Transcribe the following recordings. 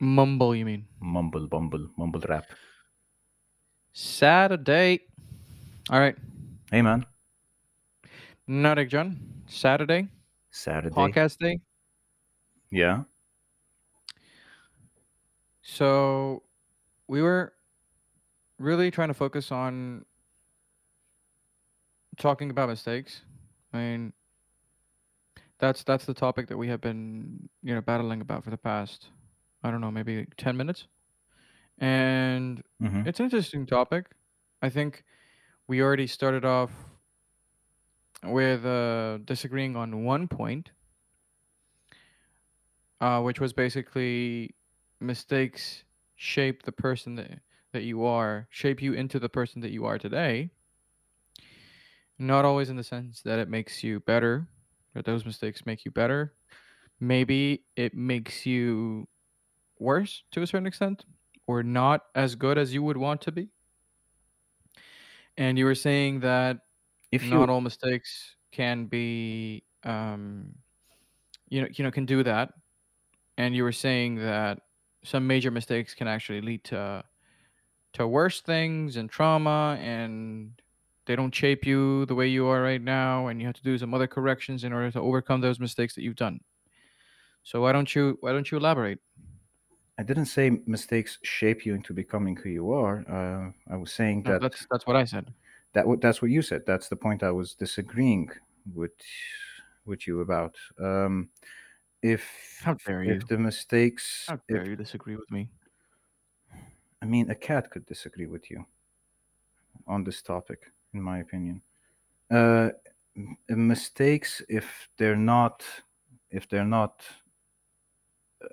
Mumble, you mean? Mumble, bumble, mumble rap. Saturday. All right. Hey, man. Nareg John. Saturday. Saturday. Podcast day. Yeah. So we were really trying to focus on talking about mistakes. I mean, that's that's the topic that we have been you know battling about for the past I don't know maybe ten minutes, and hmm it's an interesting topic. I think we already started off with uh, disagreeing on one point, uh, which was basically mistakes shape the person that that you are, shape you into the person that you are today. Not always in the sense that it makes you better, that those mistakes make you better. Maybe it makes you worse to a certain extent, or not as good as you would want to be. And you were saying that If not all mistakes can be, um, you know, you know, can do that. And you were saying that some major mistakes can actually lead to to worse things and trauma, and they don't shape you the way you are right now, and you have to do some other corrections in order to overcome those mistakes that you've done. So why don't you why don't you elaborate? I didn't say mistakes shape you into becoming who you are. Uh, I was saying No, that that's that's what I said. that what that's what you said. That's the point I was disagreeing with with you about. Um, if How dare you? if the mistakes, How if dare you disagree with me? I mean, a cat could disagree with you on this topic, in my opinion. Uh, mistakes, if they're not, if they're not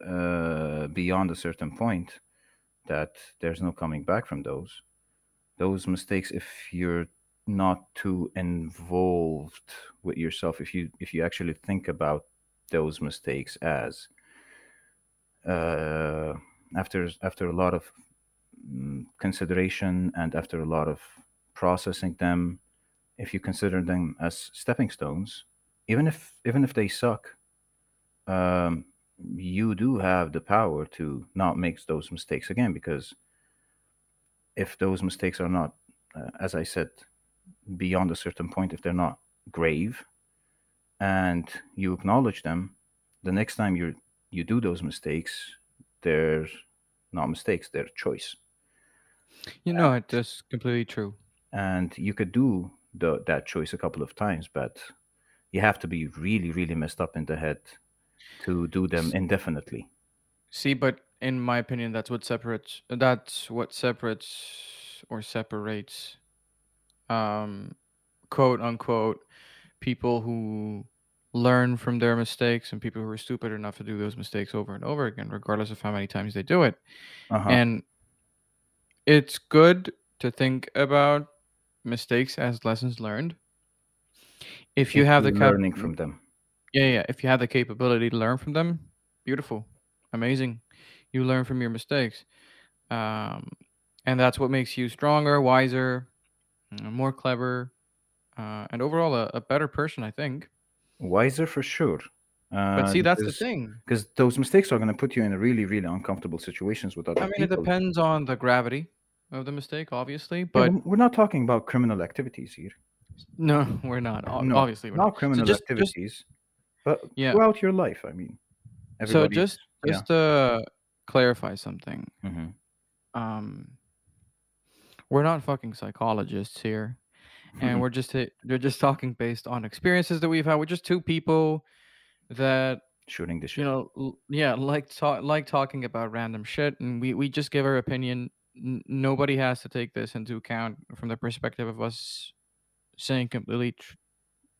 uh, beyond a certain point, that there's no coming back from those. Those mistakes, if you're not too involved with yourself, if you if you actually think about those mistakes as uh, after after a lot of mm, consideration and after a lot of processing them, if you consider them as stepping stones, even if even if they suck, um, you do have the power to not make those mistakes again. Because if those mistakes are not, uh, as I said, beyond a certain point, if they're not grave, and you acknowledge them, the next time you you do those mistakes, they're not mistakes; they're choice. You know it. That's completely true. and you could do the, that choice a couple of times but you have to be really really messed up in the head to do them indefinitely See, but in my opinion, that's what separates. That's what separates or separates, um, quote unquote, people who learn from their mistakes and people who are stupid enough to do those mistakes over and over again, regardless of how many times they do it. uh-huh And it's good to think about mistakes as lessons learned. If you have the cap, learning from them yeah, yeah, if you have the capability to learn from them, beautiful, amazing. You learn from your mistakes, um, and that's what makes you stronger, wiser, uh, more clever, uh, and overall a, a better person, I think. wiser for sure But uh, see, that's the thing. because those mistakes are going to put you in a really really uncomfortable situations with other. I mean, it depends on the gravity of the mistake, obviously, but we're we're not talking about criminal activities here no, we're not. no Obviously, we're not. not criminal just, just activities but yeah. throughout your life i mean So everybody just, yeah just to clarify something, hmm um, we're not fucking psychologists here, and we're just we're just talking based on experiences that we've had. We're just two people that shooting the shit. you know, l- yeah, like talk like talking about random shit, and we we just give our opinion. N- nobody has to take this into account from the perspective of us saying completely tr-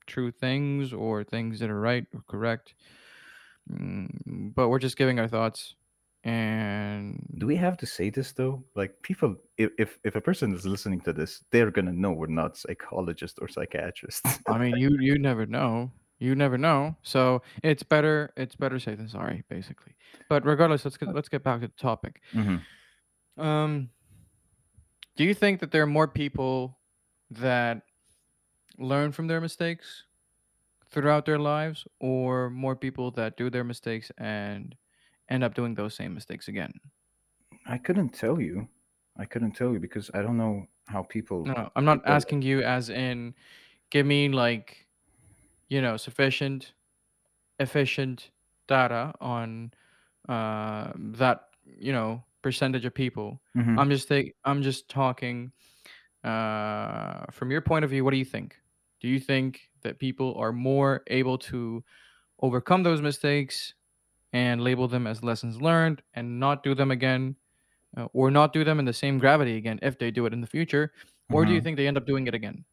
true things or things that are right or correct. Mm, but we're just giving our thoughts, and Do we have to say this though? Like people, if if, if a person is listening to this, they're gonna know we're not psychologists or psychiatrists. I mean, you you never know. You never know. So it's better it's better safe than sorry, basically. But regardless, let's get let's get back to the topic. hmm Um, do you think that there are more people that learn from their mistakes throughout their lives or more people that do their mistakes and end up doing those same mistakes again? I couldn't tell you. I couldn't tell you because I don't know how people. No, no, I'm not people asking you as in give me like, you know, sufficient, efficient data on uh, that, you know, percentage of people. Mhm. I'm just take, I'm just talking uh, from your point of view. What do you think? Do you think that people are more able to overcome those mistakes and label them as lessons learned and not do them again, uh, or not do them in the same gravity again if they do it in the future, or do you Mhm. think they end up doing it again?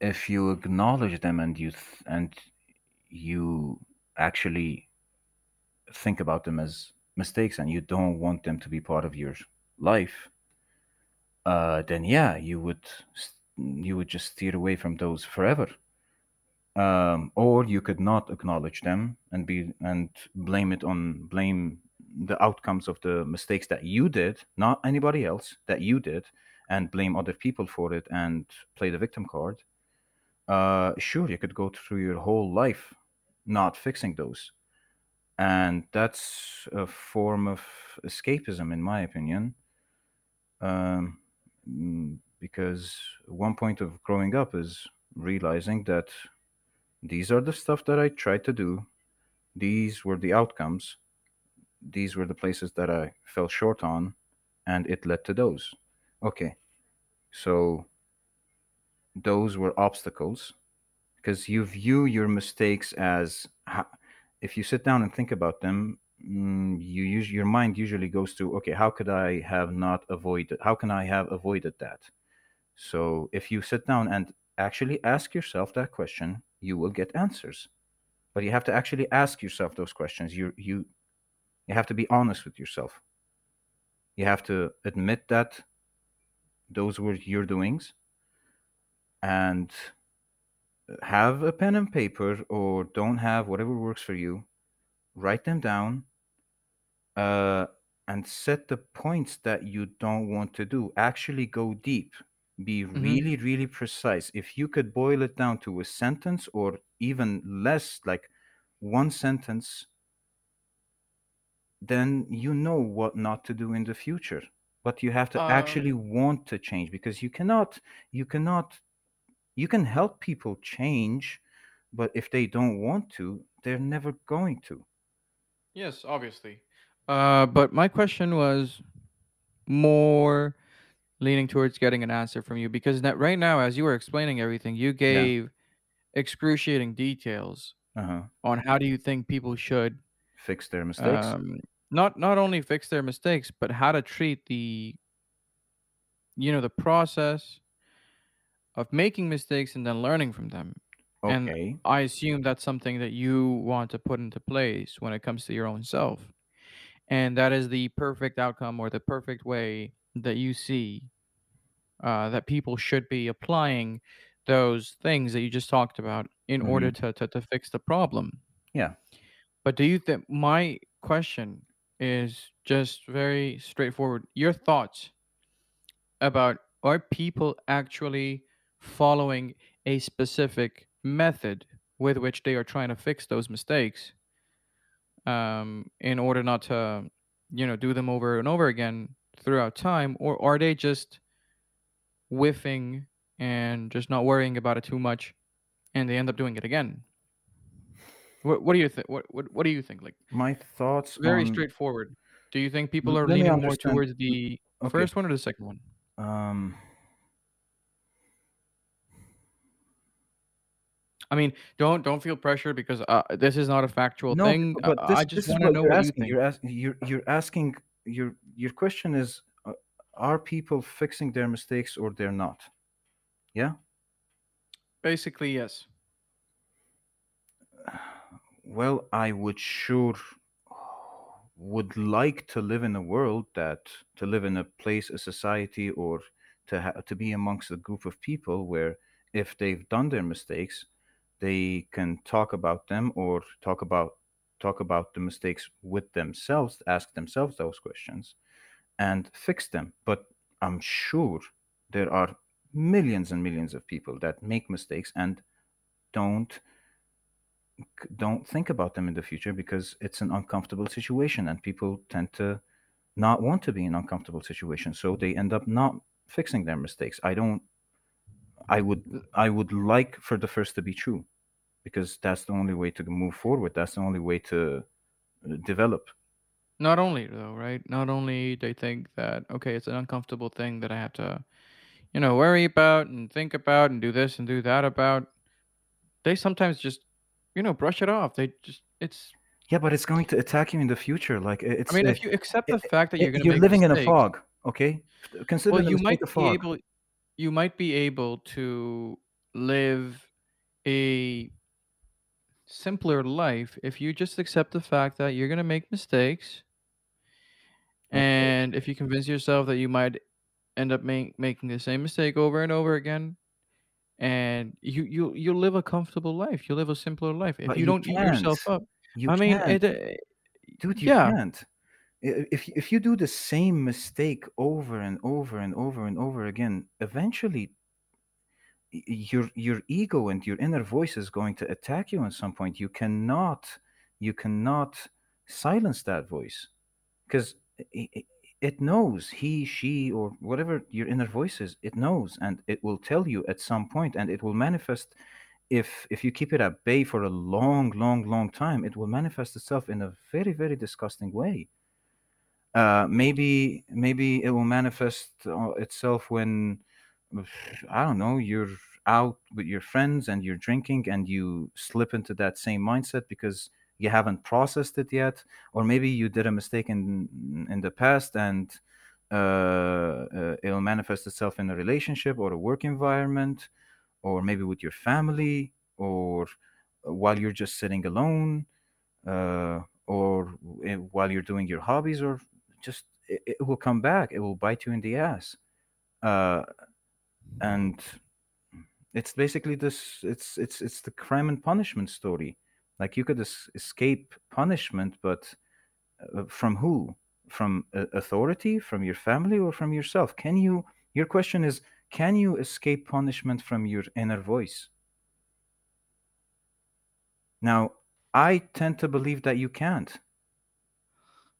if you acknowledge them and you th- and you actually think about them as mistakes and you don't want them to be part of your life uh, then yeah you would s- you would just steer away from those forever. Um, or you could not acknowledge them and be and blame it on blame the outcomes of the mistakes that you did not anybody else that you did and blame other people for it and play the victim card. Uh, sure you could go through your whole life not fixing those. And that's a form of escapism in my opinion. Um, mm, because one point of growing up is realizing that these are the stuff that i tried to do. These were the outcomes. These were the places that i fell short on and it led to those. Okay so those were obstacles because you view your mistakes as if you sit down and think about them mm, you use your mind usually goes to okay how could i have not avoided how can i have avoided that so if you sit down and actually ask yourself that question you will get answers. But you have to actually ask yourself those questions. You you you have to be honest with yourself. You have to admit that those were your doings and have a pen and paper or don't have whatever works for you. Write them down uh, and set the points that you don't want to do. Actually go deep be Mhm. really really precise if you could boil it down to a sentence or even less like one sentence then you know what not to do in the future but you have to actually Um, want to change because you cannot you cannot you can help people change but if they don't want to they're never going to yes, obviously. Uh, but my question was more leaning towards getting an answer from you because that right now, as you were explaining everything, you yeah gave excruciating details uh-huh on how do you think people should fix their mistakes um, not not only fix their mistakes, but how to treat the you know the process of making mistakes and then learning from them. And okay I assume that's something that you want to put into place when it comes to your own self. And that is the perfect outcome or the perfect way that you see uh, that people should be applying those things that you just talked about in order hmm to, to, to fix the problem. yeah But do you think my question is just very straightforward? Your thoughts about are people actually following a specific method with which they are trying to fix those mistakes um, in order not to, you know, do them over and over again throughout time, or are they just whiffing and just not worrying about it too much, and they end up doing it again? What What do you think? What, what What do you think? Like my thoughts very on straightforward. Do you think people are let leaning more towards the okay first one or the second one? um I mean, don't don't feel pressure because uh, this is not a factual no thing. b- Uh, but this I just want to know what you asking think. you're asking you're you're asking your your question is uh, are people fixing their mistakes or they're not yeah Basically, yes. well i would sure would like to live in a world that to live in a place a society or to ha- to be amongst a group of people where if they've done their mistakes they can talk about them or talk about talk about the mistakes with themselves ask themselves those questions and fix them. But i'm sure there are millions and millions of people that make mistakes and don't don't think about them in the future because it's an uncomfortable situation and people tend to not want to be in uncomfortable situations. So they end up not fixing their mistakes. I don't i would i would like for the first to be true because that's the only way to move forward. That's the only way to uh, develop. Not only though right? Not only they think that okay it's an uncomfortable thing that i have to you know worry about and think about and do this and do that about. They sometimes just you know brush it off. They just it's yeah but it's going to attack you in the future. Like it's i mean if you accept the fact that you're going to you're living in a fog okay? Consider well you might be fog. able you might be able to live a simpler life if you just accept the fact that you're going to make mistakes. And if you convince yourself that you might end up make, making the same mistake over and over again and you you you live a comfortable life. You live a simpler life. If you you don't beat yourself can't up you i mean can't. it, uh, dude you yeah. can't. If if you do the same mistake over and over and over and over again eventually your your ego and your inner voice is going to attack you at some point. You cannot you cannot silence that voice. Because it, knows he she or whatever your inner voice is it knows and it will tell you at some point and it will manifest if if you keep it at bay for a long long long time it will manifest itself in a very very disgusting way. Uh maybe maybe it will manifest uh, itself when i don't know you're out with your friends and you're drinking and you slip into that same mindset because you haven't processed it yet or maybe you did a mistake in in the past and uh, uh, it'll manifest itself in a relationship or a work environment or maybe with your family or while you're just sitting alone uh, or i- while you're doing your hobbies or just it, it will come back it will bite you in the ass. Uh, and it's basically this it's it's it's the crime and punishment story. Like you could es- escape punishment but uh, from who? From uh, authority? From your family or from yourself? Can you your question is can you escape punishment from your inner voice? Now i tend to believe that you can't.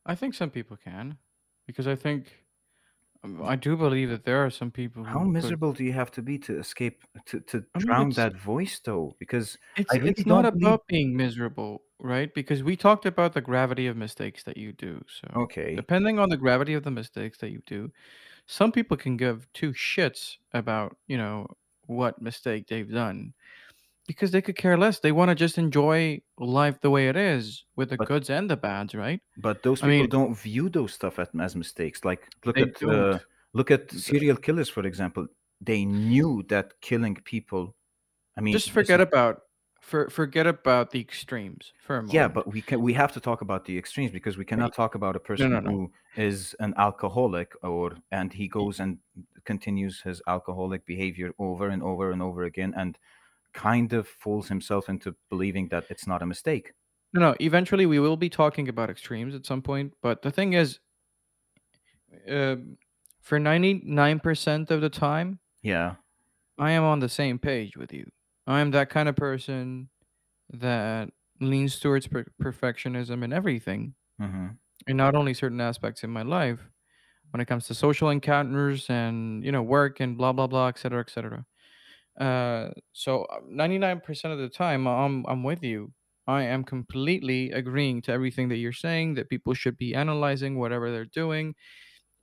I think some people can because i think Um, i do believe that there are some people how who could miserable do you have to be to escape to, to i mean drown it's that voice though? Because it's i really it's not believe about being miserable right? Because we talked about the gravity of mistakes that you do so okay. depending on the gravity of the mistakes that you do some people can give two shits about you know what mistake they've done because they could care less. They want to just enjoy life the way it is with the but goods and the bads right? But those i people mean don't view those stuff as, mistakes. Like look at uh, look at serial killers for example. They knew that killing people i mean just forget about for forget about the extremes for a moment. yeah but we can we have to talk about the extremes because we cannot talk about a no person no no. who is an alcoholic or and he goes and continues his alcoholic behavior over and over and over again and kind of fools himself into believing that it's not a mistake. No no eventually we will be talking about extremes at some point but the thing is um, for 99% of the time yeah. I am on the same page with you. I am that kind of person that leans towards per- perfectionism in everything. Hmm in not only certain aspects in my life when it comes to social encounters and you know work and blah blah blah et cetera et cetera uh so uh, 99% of the time i'm i'm with you. I am completely agreeing to everything that you're saying that people should be analyzing whatever they're doing.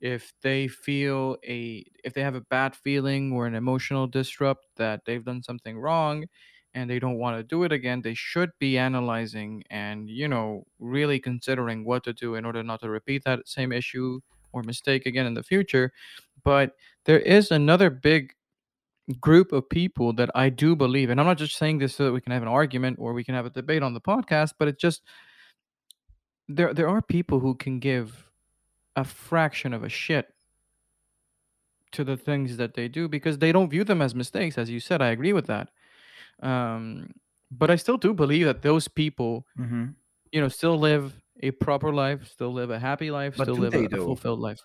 If they feel a if they have a bad feeling or an emotional disrupt that they've done something wrong and they don't want to do it again they should be analyzing and you know really considering what to do in order not to repeat that same issue or mistake again in the future. But there is another big group of people that I do believe and I'm not just saying this so that we can have an argument or we can have a debate on the podcast but it's just there there are people who can give a fraction of a shit to the things that they do because they don't view them as mistakes as you said i agree with that um but i still do believe that those people hmm you know still live a proper life still live a happy life but still live a, a fulfilled life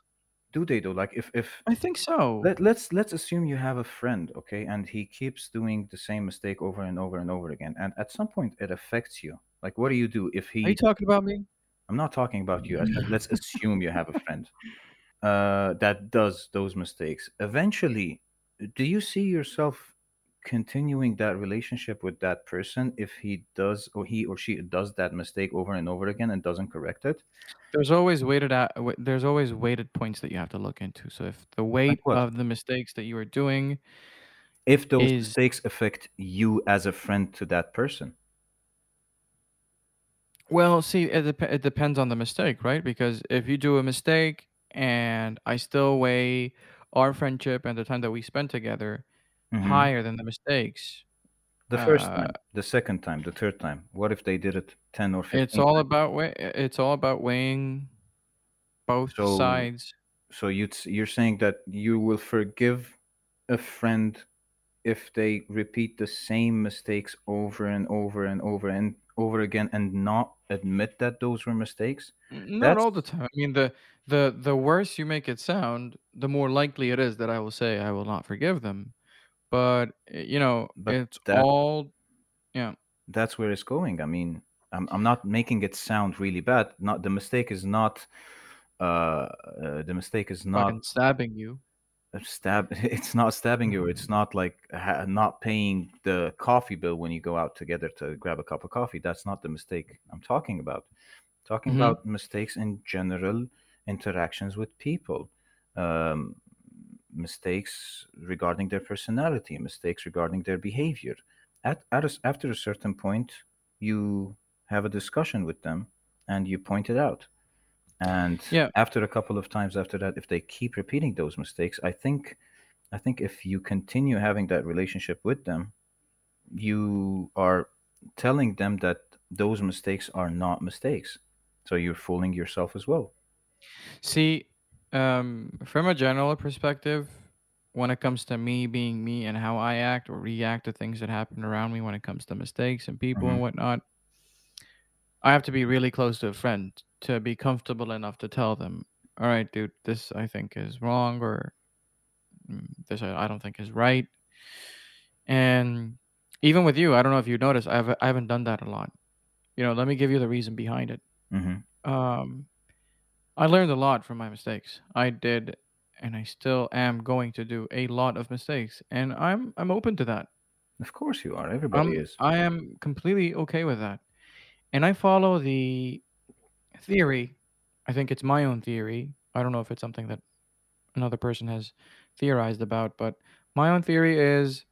do they though? Like if if I think so. let, let's let's assume you have a friend, okay, and he keeps doing the same mistake over and over and over again, and at some point it affects you. Like, what do you do if he Are you talking about me? I'm not talking about you. I said let's assume you have a friend uh, that does those mistakes. Eventually, do you see yourself continuing that relationship with that person if he does or he or she does that mistake over and over again and doesn't correct it? There's always weighted there's always weighted points that you have to look into. So if the weight what? of the mistakes that you are doing If those is mistakes affect you as a friend to that person. well, see, it, dep- it depends on the mistake, right? Because if you do a mistake and I still weigh our friendship and the time that we spent together hmm higher than the mistakes, The first uh, time, the second time, the third time. What if they did it 10 or fifteen? it's all times? about weigh. It's all about weighing both So, sides. so you'd, s- you're saying that you will forgive a friend if they repeat the same mistakes over and over and over and over again and not admit that those were mistakes? Not That's all the time. I mean, the the the worse you make it sound, the more likely it is that I will say I will not forgive them. But uh, you know, but it's that all yeah. that's where it's going. I mean, I'm I'm not making it sound really bad. Not the mistake is not uh, uh the mistake is not Fucking stabbing you. stab it's not stabbing you it's not like ha- not paying the coffee bill when you go out together to grab a cup of coffee that's not the mistake i'm talking about talking hmm about mistakes in general interactions with people um, mistakes regarding their personality mistakes regarding their behavior. At, at a after a certain point you have a discussion with them and you point it out. And Yeah. after a couple of times after that if they keep repeating those mistakes i think i think if you continue having that relationship with them you are telling them that those mistakes are not mistakes. So you're fooling yourself as well. See, um, from a general perspective, when it comes to me being me and how I act or react to things that happen around me, when it comes to mistakes and people and hmm whatnot, I have to be really close to a friend to be comfortable enough to tell them, all right, dude, this I think is wrong, or "Mm, this I I don't think is right. And even with you, I don't know if you noticed, I haven't, I haven't done that a lot. You know, let me give you the reason behind it. hmm Um, I learned a lot from my mistakes. I did, and I still am going to do a lot of mistakes, and I'm I'm open to that. of course you are everybody I'm is I am completely okay with that, and I follow the theory. I think it's my own theory. I don't know if it's something that another person has theorized about, but my own theory is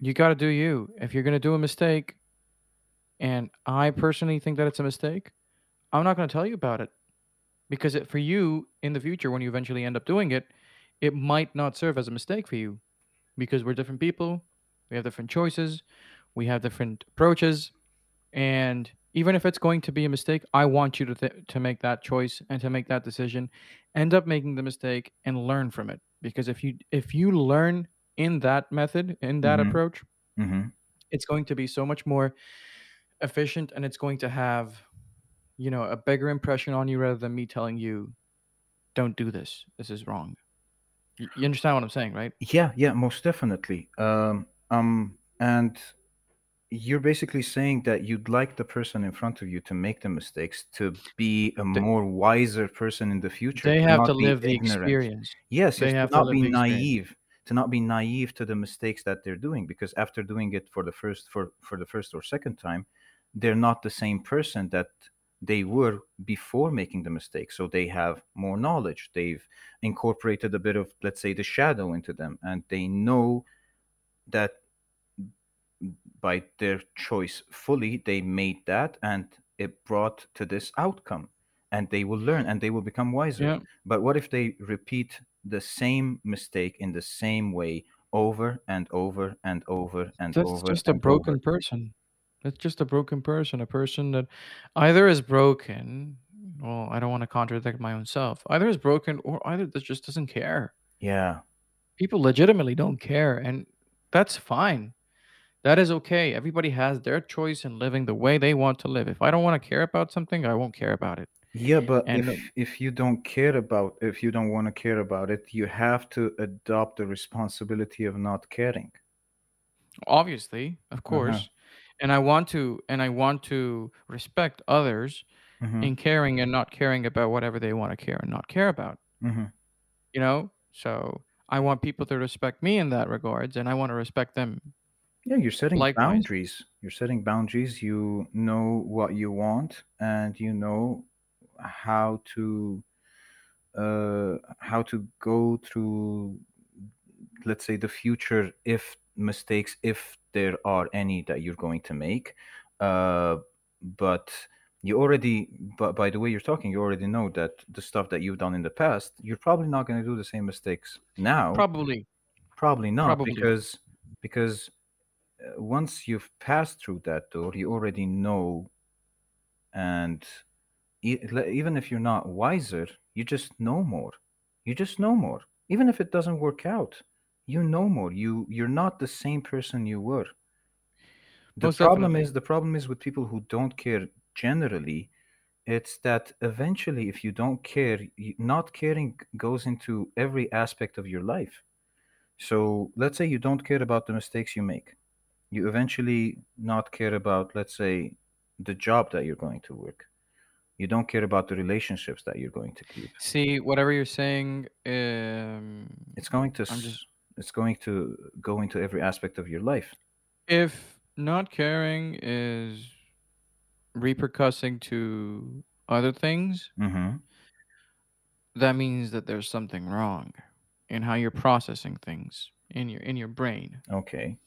you got to do you. If you're going to do a mistake, and I personally think that it's a mistake, I'm not going to tell you about it because it, for you in the future, when you eventually end up doing it, it might not serve as a mistake for you because we're different people. We have different choices. We have different approaches. And even if it's going to be a mistake, I want you to, th- to make that choice and to make that decision, end up making the mistake and learn from it. Because if you if you learn in that method, in that hmm approach, hmm it's going to be so much more efficient and it's going to have you know a bigger impression on you rather than me telling you don't do this. This is wrong. You understand what i'm saying right? Yeah yeah most definitely. Um um and you're basically saying that you'd like the person in front of you to make the mistakes to be a Th- more wiser person in the future they have to live the ignorant. experience. Yes they yes to to not be experience. naive to not be naive to the mistakes that they're doing because after doing it for the first for for the first or second time they're not the same person that they were before making the mistake. So they have more knowledge. They've incorporated a bit of let's say the shadow into them and they know that by their choice fully they made that and it brought to this outcome. And they will learn and they will become wiser. Yeah. But what if they repeat the same mistake in the same way over and over and over and that's over just a and over? broken person that's just a broken person a person that either is broken well i don't want to contradict my own self either is broken or either that just doesn't care yeah people legitimately don't care and that's fine That is okay. Everybody has their choice in living the way they want to live. If I don't want to care about something, I won't care about it. Yeah, but And if if you don't care about if you don't want to care about it, you have to adopt the responsibility of not caring. obviously, of Uh-huh. And I want to and I want to respect others Mm-hmm. in caring and not caring about whatever they want to care and not care about. Mm-hmm. You know? So I want people to respect me in that regards and I want to respect them Yeah, you're setting likewise. boundaries. You're setting boundaries. You know what you want, and you know how to uh, how to go through, let's say, the future if mistakes, if there are any that you're going to make. Uh, but you already, but by the way you're talking, you already know that the stuff that you've done in the past, you're probably not going to do the same mistakes now. Probably. Probably not, Probably. because because uh, once you've passed through that door, you already know, and even if you're not wiser, you just know more. You just know more. Even if it doesn't work out, you know more. You you're not the same person you were. The Most problem definitely. is the problem is with people who don't care generally. It's that eventually, if you don't care, not caring goes into every aspect of your life. So let's say you don't care about the mistakes you make. You eventually not care about, let's say, the job that you're going to work. You don't care about the relationships that you're going to keep. See, whatever you're saying, um, It's going to I'm just it's going to go into every aspect of your life. if not caring is repercussing to other things, Mm-hmm. that means that there's something wrong in how you're processing things in your in your brain. Okay.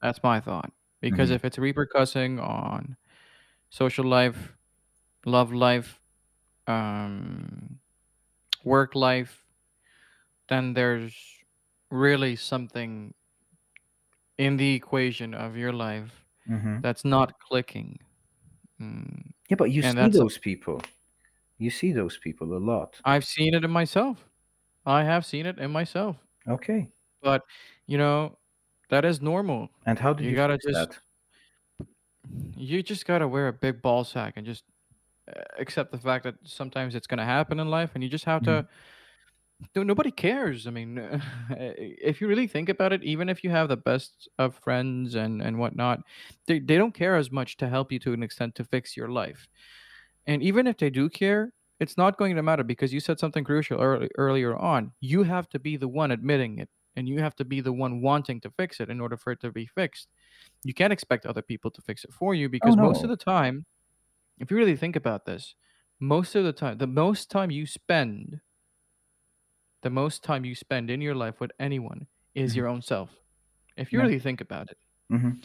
That's my thought. Because Mhm. if it's repercussing on social life, love life, um, work life, then there's really something in the equation of your life Mm-hmm. that's not clicking. Mm, Yeah, but you and see those people. You see those people a lot. I've seen it in myself. I have seen it in myself. Okay. But you know, that is normal. And how do You you gotta just that? you just gotta wear a big ball sack and just uh, accept the fact that sometimes it's gonna happen in life, and you just have Mhm. to. No, nobody cares. I mean, if you really think about it, even if you have the best of friends and and whatnot, they they don't care as much to help you to an extent to fix your life. And even if they do care, it's not going to matter because you said something crucial early, earlier on. You have to be the one admitting it, and you have to be the one wanting to fix it in order for it to be fixed. You can't expect other people to fix it for you Oh because most of the time, if you really think about this, most of the time, the most time you spend, the most time you spend in your life with anyone is Mhm. your own self. If you Yeah. really think about it. Mm-hmm.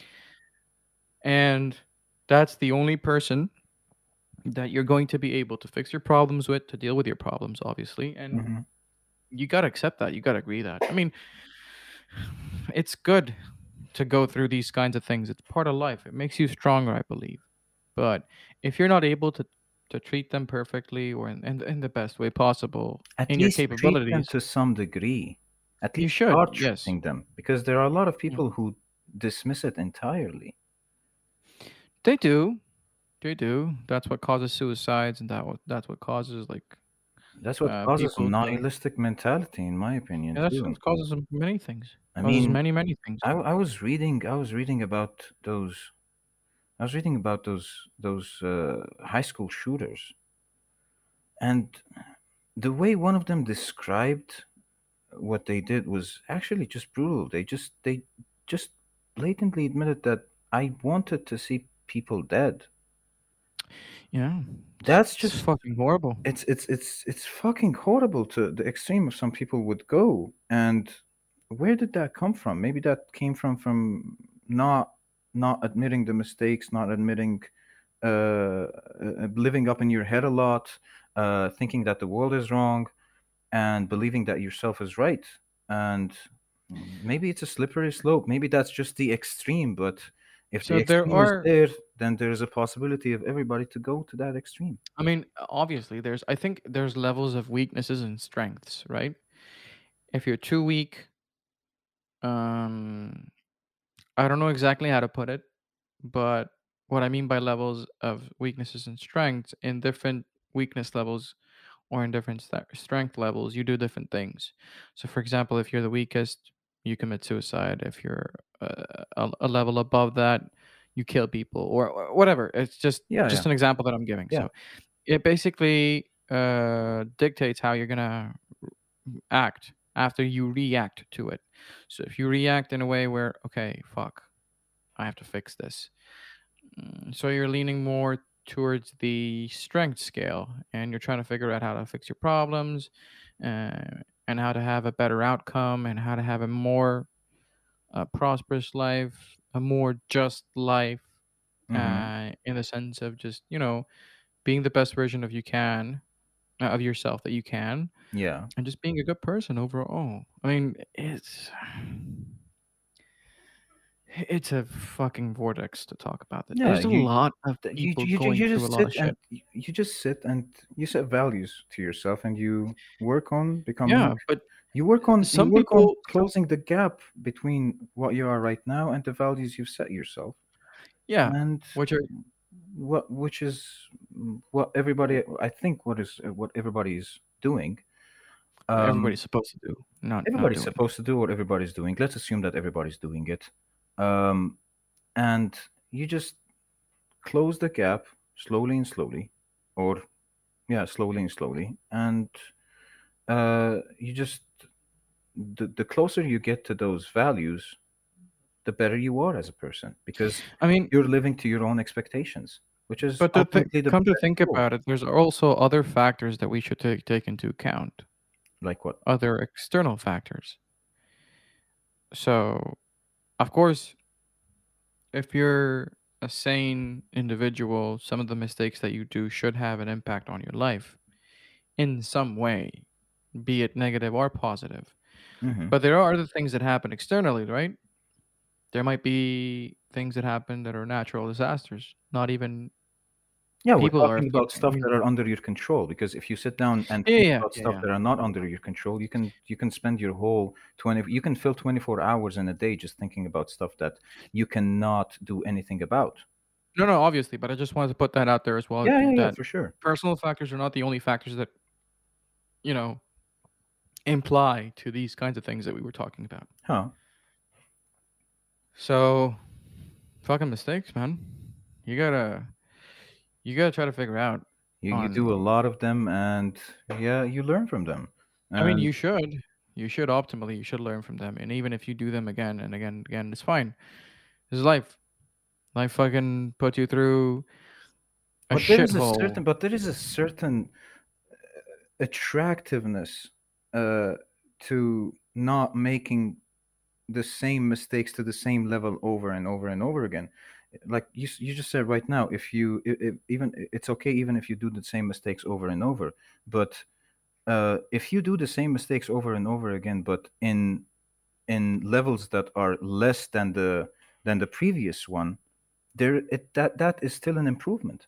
And that's the only person that you're going to be able to fix your problems with, to deal with your problems, obviously. And Mm-hmm. you got to accept that. You got to agree that. I mean, it's good to go through these kinds of things. It's part of life. It makes you stronger, I believe. But if you're not able to to treat them perfectly or in, in, in the best way possible At in your least treat them capabilities, to some degree. At least you should. start Yes. treating them because there are a lot of Yeah. people who dismiss it entirely. They do. They do. That's what causes suicides, and that that's what causes like That's what uh, causes people to. nihilistic mentality, in my opinion, Yeah, that's too. what causes many things. I mean, many many things. I, I was reading I was reading about those I was reading about those those uh, high school shooters, and the way one of them described what they did was actually just brutal. They just they just blatantly admitted that I wanted to see people dead. Yeah, That's it's just fucking horrible. it's it's it's it's fucking horrible to the extreme of some people would go. And where did that come from? Maybe that came from from not not admitting the mistakes, not admitting uh, uh living up in your head a lot, uh thinking that the world is wrong and believing that yourself is right. And maybe it's a slippery slope. Maybe that's just the extreme, but if the So there extreme is are. there, then there's a possibility of everybody to go to that extreme. I mean, obviously, there's. I think there's levels of weaknesses and strengths, right? If you're too weak, um, I don't know exactly how to put it, but what I mean by levels of weaknesses and strengths in different weakness levels or in different st- strength levels, you do different things. So, for example, if you're the weakest, you commit suicide. If you're uh, a, a level above that, you kill people or, or whatever. It's just Yeah, just yeah. an example that I'm giving. Yeah. So, it basically uh, dictates how you're gonna act after you react to it. So, if you react in a way where, okay, fuck, I have to fix this. Mm, So you're leaning more towards the strength scale and you're trying to figure out how to fix your problems uh, and how to have a better outcome and how to have a more uh, prosperous life, a more just life Mhm. uh, in the sense of just, you know, being the best version of you can, Uh, of yourself that you can, Yeah. and just being a good person overall. I mean, it's it's a fucking vortex to talk about this. Yeah, There's a lot of You, people you, you, going you through a just lot of sit shit. and you you just sit and you set values to yourself and you work on becoming Yeah, but you work on some you work on people- closing the gap between what you are right now and the values you've set yourself yeah, and which are what which is what everybody i think what is what everybody is doing Um, everybody's supposed to do. Not not everybody's doing. supposed to do what everybody's doing let's assume that everybody's doing it um, and you just close the gap slowly and slowly or yeah slowly and slowly and uh, you just the, the closer you get to those values the better you are as a person because I mean, you're living to your own expectations which is but the come to think goal. about it, there's also other factors that we should take take into account. like what Other external factors. So, of course, if you're a sane individual, some of the mistakes that you do should have an impact on your life in some way, be it negative or positive. Mhm. But there are other things that happen externally, right? There might be things that happen that are natural disasters, not even Yeah, we're people are talking about stuff that are under your control. Because if you sit down and Yeah, think yeah, about yeah, stuff that are not under your control, you can you can spend your whole twenty you can fill twenty four hours in a day just thinking about stuff that you cannot do anything about. No, no, obviously, but I just wanted to put that out there as well. yeah, yeah, yeah, for sure. personal factors are not the only factors that, you know, imply to these kinds of things that we were talking about. Huh? So, fucking mistakes, man. You gotta, you gotta try to figure out. You, you do a lot of them, and yeah, you learn from them. I mean, you should, you should optimally, you should learn from them, and even if you do them again and again and again, it's fine. This is life. Life fucking put you through a but there is a certain but there is a certain uh, attractiveness uh, to not making the same mistakes to the same level over and over and over again like you, you just said right now if you i i even it's okay even if you do the same mistakes over and over but uh, if you do the same mistakes over and over again but in in levels that are less than the than the previous one there it that that is still an improvement.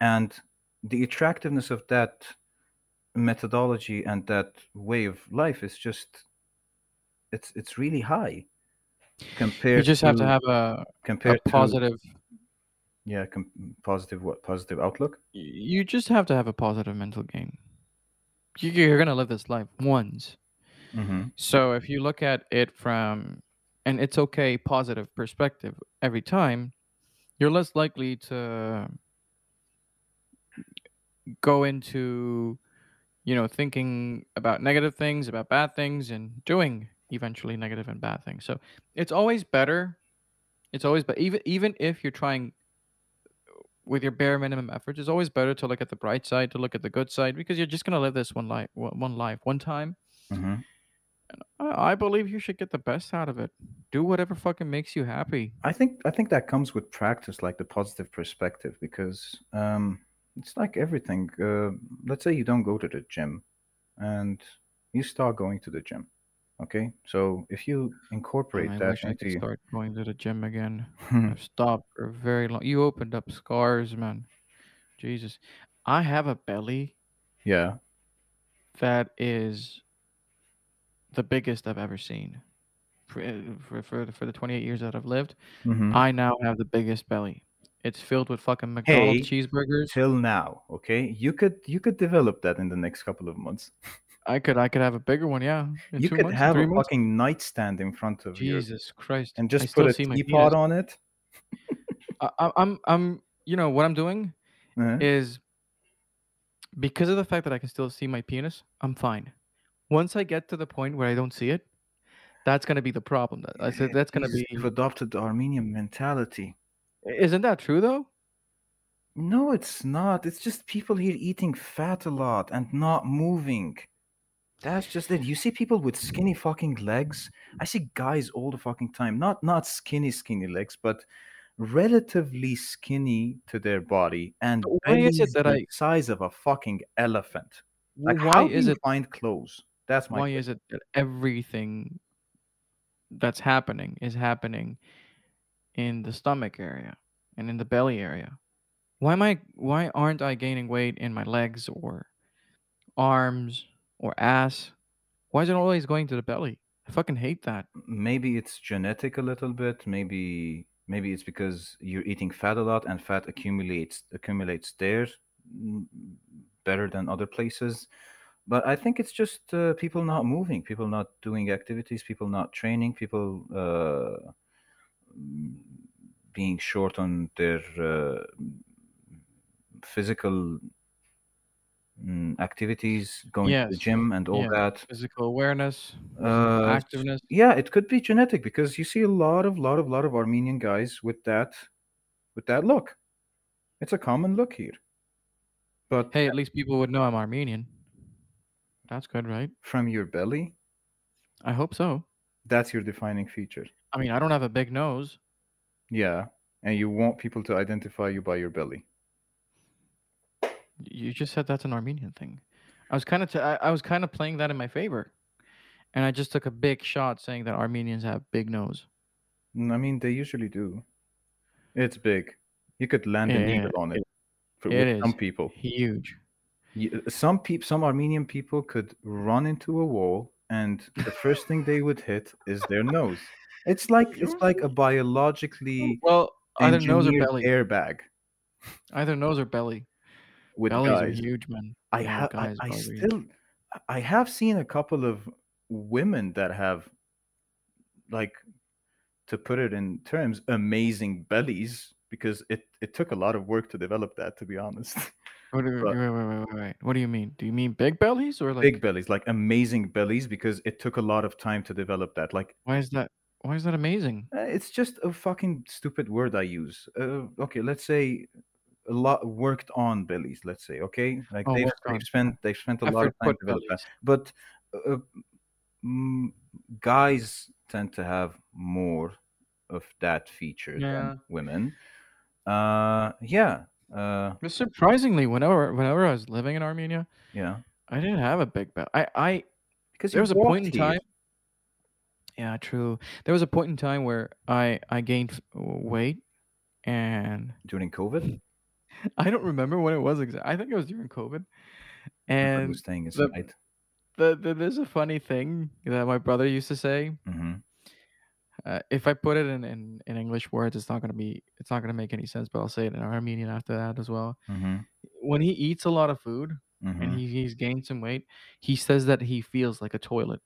And the attractiveness of that methodology and that way of life is just it's it's really high compared You just have to to- have a, a compared to positive. yeah com- positive what positive outlook You just have to have a positive mental game. You- You're gonna live this life once. hmm So if you look at it from and it's okay positive perspective every time, you're less likely to go into you know thinking about negative things, about bad things and doing eventually negative and bad things. So it's always better. It's always but even even if you're trying with your bare minimum efforts, it's always better to look at the bright side, to look at the good side because you're just going to live this one life one life, one time. hmm I I believe you should get the best out of it. Do whatever fucking makes you happy. I think I think that comes with practice, like the positive perspective, because um, it's like everything. Uh, let's say you don't go to the gym, and you start going to the gym. Okay, so if you incorporate I that wish I could your- start going to the gym again. I've stopped for very long. You opened up scars, man. Jesus, I have a belly yeah, that is the biggest I've ever seen. For uh, for for the, for the 28 years that I've lived, hmm I now have the biggest belly. it's filled with fucking McDonald's Hey, cheeseburgers. till now, okay? You could you could develop that in the next couple of months. I could I could have a bigger one, yeah. In You could months, have a months. fucking nightstand in front of you Jesus Christ! and just still put a teapot on it. I, I- I'm I'm you know what I'm doing Uh-huh. is because of the fact that I can still see my penis, I'm fine. Once I get to the point where I don't see it, that's gonna be the problem. That I said that's gonna be. You've adopted the Armenian mentality. Isn't that true though? No, it's not. It's just people here eating fat a lot and not moving. That's just it. You see people with skinny fucking legs. I see guys all the fucking time. Not not skinny skinny legs, but relatively skinny to their body and why is it that the I- size of a fucking elephant. Like Why how is it? find clothes? That's my Why is it that everything that's happening is happening in the stomach area and in the belly area? Why am I? Why aren't I gaining weight in my legs or arms or ass? Why is it always going to the belly? I fucking hate that. maybe it's genetic a little bit maybe maybe it's because you're eating fat a lot and fat accumulates accumulates there better than other places but i think it's just uh, people not moving people not doing activities people not training people uh, being short on their uh, physical mm, activities going to the gym and all yeah. that Physical awareness, uh, activeness. yeah, it could be genetic because you see a lot of lot of lot of Armenian guys with that with that look. It's a common look here. But Hey, at least people would know I'm Armenian. That's good, right? from your belly, I hope so. that's your defining feature. I mean, I don't have a big nose. Yeah, and you want people to identify you by your belly. You just said that's an Armenian thing. I was kind of t- I, I was kind of playing that in my favor, and I just took a big shot saying that Armenians have big nose. Mm, I mean, they usually do. It's big. You could land a Yeah, needle on it. For, it some people, Huge. Some people, some Armenian people could run into a wall, and the first thing they would hit is their nose. It's like it's like a biologically Well, either nose or belly. airbag Either nose or belly. With Bellies guys. are huge, man. I Yeah, have, I, I still, I have seen a couple of women that have, like, to put it in terms, amazing bellies because it it took a lot of work to develop that. To be honest, What do, but- wait, wait, wait, wait. What do you mean? Do you mean big bellies or like? big bellies, like amazing bellies, because it took a lot of time to develop that. Like, Why is that? Why is that amazing? uh, it's just a fucking stupid word I use. Uh, okay, let's say a lot worked on bellies. Let's say okay, like Oh, they've, they've spent they've spent a lot of time put to develop that. bellies. But uh, mm, guys tend to have more of that feature Yeah. than women. Uh, yeah, uh, surprisingly, whenever whenever I was living in Armenia, yeah. I didn't have a big belly. I I Because there was a point in time. Yeah, true. There was a point in time where I I gained weight, and during COVID. I don't remember when it was exactly. I think it was during COVID. And staying the- inside. the, the, there's a funny thing that my brother used to say. hmm Uh, if I put it in, in, in English words, it's not gonna be it's not gonna make any sense. But I'll say it in Armenian after that as well. hmm When he eats a lot of food hmm and he, he's gained some weight, he says that he feels like a toilet.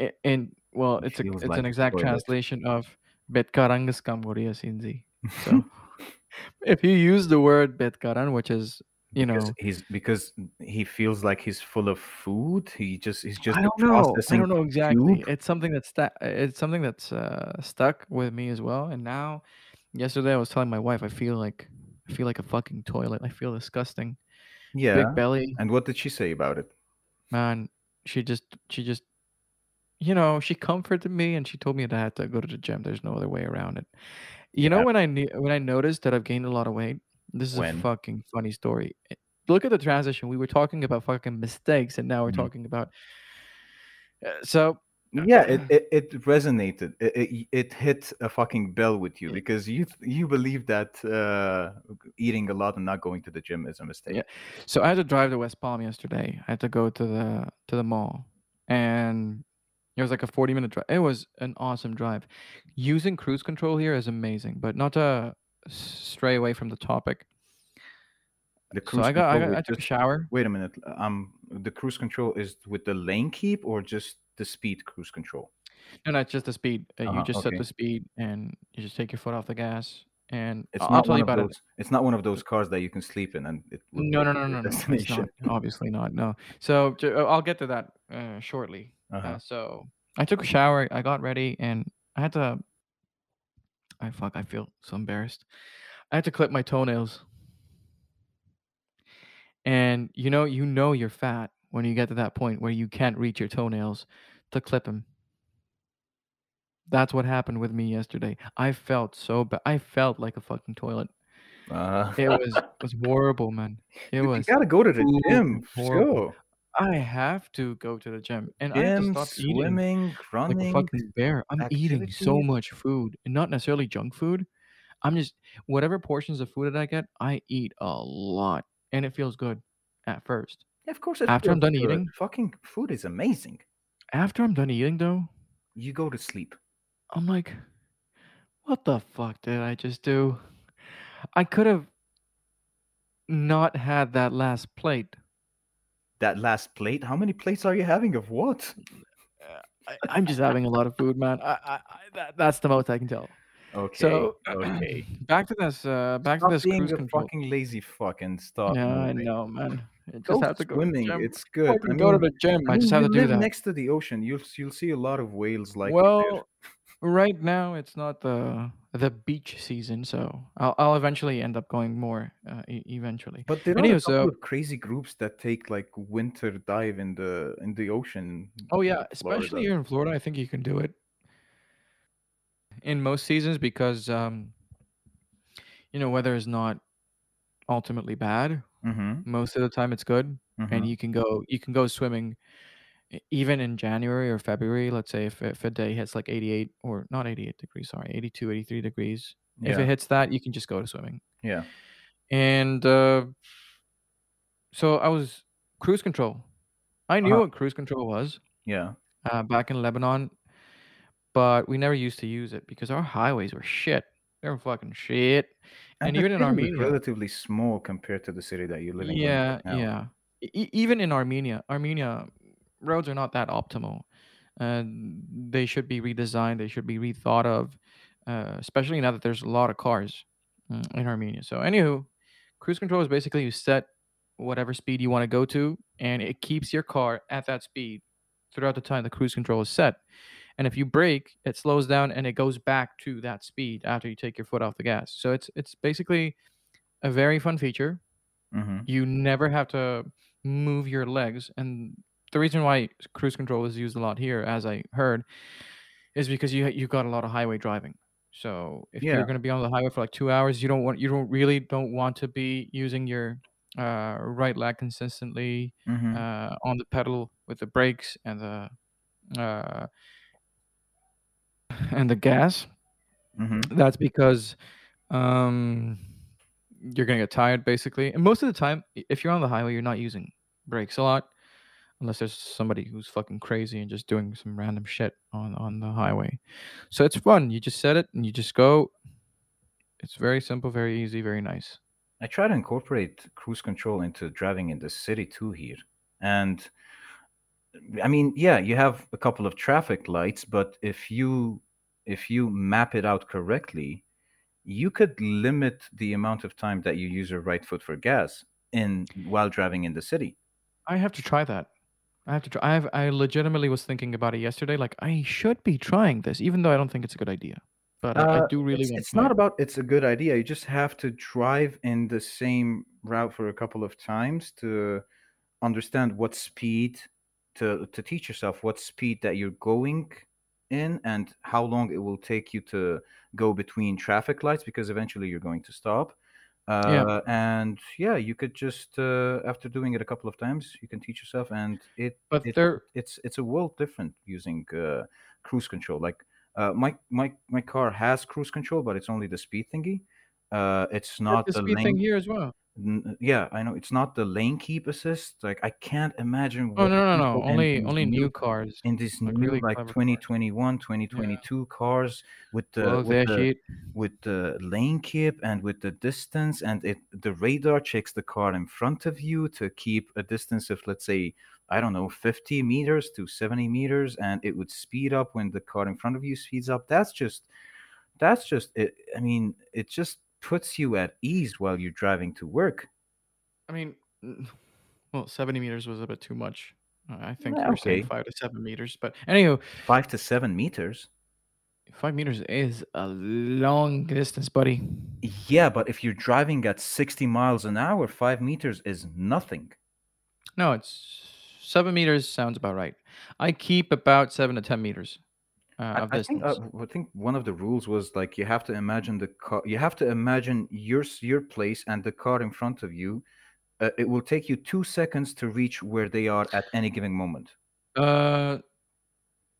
A- And well, it's a, it's like an exact toilet. translation of betkarangas kamgoria sinzi. So if you use the word betkaran, which is you because know he's because he feels like he's full of food. He just he's just I don't know. I don't know exactly. It's something that's sta- it's something that's uh, stuck with me as well. And now, yesterday I was telling my wife I feel like I feel like a fucking toilet. I feel disgusting. Yeah. Big belly, And what did she say about it? man. She just she just you know she comforted me and she told me that I had to go to the gym. There's no other way around it. You know Yeah. when I when I noticed that I've gained a lot of weight. This is When? a fucking funny story. Eh, Look at the transition. We were talking about fucking mistakes, and now we're Mhm. talking about. Uh, so Yeah, it, it, it resonated. It, it, it hit a fucking bell with you because you you believe that uh, eating a lot and not going to the gym is a mistake. Yeah. So I had to drive to West Palm yesterday. I had to go to the to the mall, and it was like a forty minute drive. It was an awesome drive. Using cruise control here is amazing, but not to stray away from the topic. The So cruise I got I, got, I took a just shower. wait a minute. Um, the cruise control is with the lane keep or just the speed cruise control? No, no, it's just the speed. Uh, you Uh-huh, just set the speed and you just take your foot off the gas. And It's I'll, not tell one you of about it. those. It's not one of those cars that you can sleep in and it No, no, no, no, no. It's not. Obviously not. No. So uh, I'll get to that uh, shortly. Uh-huh. Uh, so I took a shower. I got ready, and I had to. I fuck. I feel so embarrassed. I had to clip my toenails. And you know, you know, you're fat when you get to that point where you can't reach your toenails to clip them. That's what happened with me yesterday. I felt so bad. I felt like a fucking toilet. Uh, It was it was horrible, man. It dude, you was gotta go to the gym. horrible. Sure. I have to go to the gym, and I have to Gym, stop eating swimming, like a fucking bear. I'm eating so much food, and not necessarily junk food. I'm just whatever portions of food that I get, I eat a lot, and it feels good at first. Yeah, of course it After I'm done good. eating, Fucking food is amazing. after I'm done eating though, You go to sleep. I'm like, what the fuck did I just do? I could have not had that last plate. That last plate, how many plates are you having of what? Uh, I, I'm just having a lot of food, man. I, I, I that, that's the most I can tell. Okay, So okay. back to this. Uh, back Stop to this being cruise a control. fucking lazy fuck and stop Yeah, I know, man. I just Go have to go to swimming. It's good. I Fucking go to the gym. I I just have to do that. next to the ocean. You'll you'll see a lot of whales like. Well, right now it's not the the beach season, so I'll I'll eventually end up going more. Uh, e- eventually. But there are Anywho, a couple so of crazy groups that take like winter dive in the in the ocean. oh yeah, especially here in Florida, I think you can do it in most seasons because um you know weather is not ultimately bad. Mm-hmm. Most of the time it's good, Mm-hmm. and you can go you can go swimming even in January or February, let's say if, if a day hits like 88 or not 88 degrees, sorry, 82, 83 degrees, if it hits that, you can just go to swimming. Yeah. And uh, so I was cruise control. I knew Uh-huh. what cruise control was Yeah. uh, back in Lebanon, but we never used to use it because our highways were shit. They were fucking shit. And And even in Armenia, relatively small compared to the city that you're living in yeah, right yeah. E- even in Armenia, Armenia roads are not that optimal. And they should be redesigned. They should be rethought of, uh, especially now that there's a lot of cars mm, in Armenia. So, anywho, cruise control is basically you set whatever speed you want to go to, and it keeps your car at that speed throughout the time the cruise control is set. And if you brake, it slows down and it goes back to that speed after you take your foot off the gas. So it's it's basically a very fun feature. Mm-hmm. You never have to move your legs. And the reason why cruise control is used a lot here, as I heard, is because you you got a lot of highway driving. So if Yeah. you're going to be on the highway for like two hours, you don't want you don't really don't want to be using your uh, right leg consistently Mm-hmm. uh, on the pedal with the brakes and the uh, and the gas. Mm-hmm. That's because um, you're gonna get tired basically. And most of the time, if you're on the highway, you're not using brakes a lot, unless there's somebody who's fucking crazy and just doing some random shit on on the highway. So it's fun. You just set it and you just go. It's very simple, very easy, very nice. I try to incorporate cruise control into driving in the city too here. And I mean, yeah, you have a couple of traffic lights, but if you if you map it out correctly, you could limit the amount of time that you use your right foot for gas in while driving in the city. I have to try that. I have to try. I have. I legitimately was thinking about it yesterday. Like I should be trying this, even though I don't think it's a good idea. But I, I Uh, do really it's, want it's not about it's a good idea. You just have to drive in the same route for a couple of times to understand what speed to to teach yourself what speed that you're going in and how long it will take you to go between traffic lights because eventually you're going to stop. Yeah. Uh, and yeah, you could just uh, after doing it a couple of times, you can teach yourself, and it But it there, it's it's a world different using uh, cruise control. Like uh, my my my car has cruise control, but it's only the speed thingy. Uh, it's not the the speed thing here as well. N- uh, yeah, I know it's not the lane keep assist. Like I can't imagine Oh no no no! Only only new new cars, in these like new really like clever cars. 2021 Yeah. 2022 cars with the Well, with the with the lane keep and with the distance and it the radar checks the car in front of you to keep a distance of let's say i don't know 50 meters to 70 meters and it would speed up when the car in front of you speeds up that's just that's just it i mean it just puts you at ease while you're driving to work I mean, well, seventy meters was a bit too much. I think Yeah, were saying five to seven meters, but anywho, five to seven meters five meters is a long distance, buddy. yeah but if you're driving at 60 miles an hour five meters is nothing No, it's seven meters sounds about right. I keep about seven to ten meters uh, I, of I think uh. I think one of the rules was like you have to imagine the car. You have to imagine your your place and the car in front of you. Uh, it will take you two seconds to reach where they are at any given moment. Uh,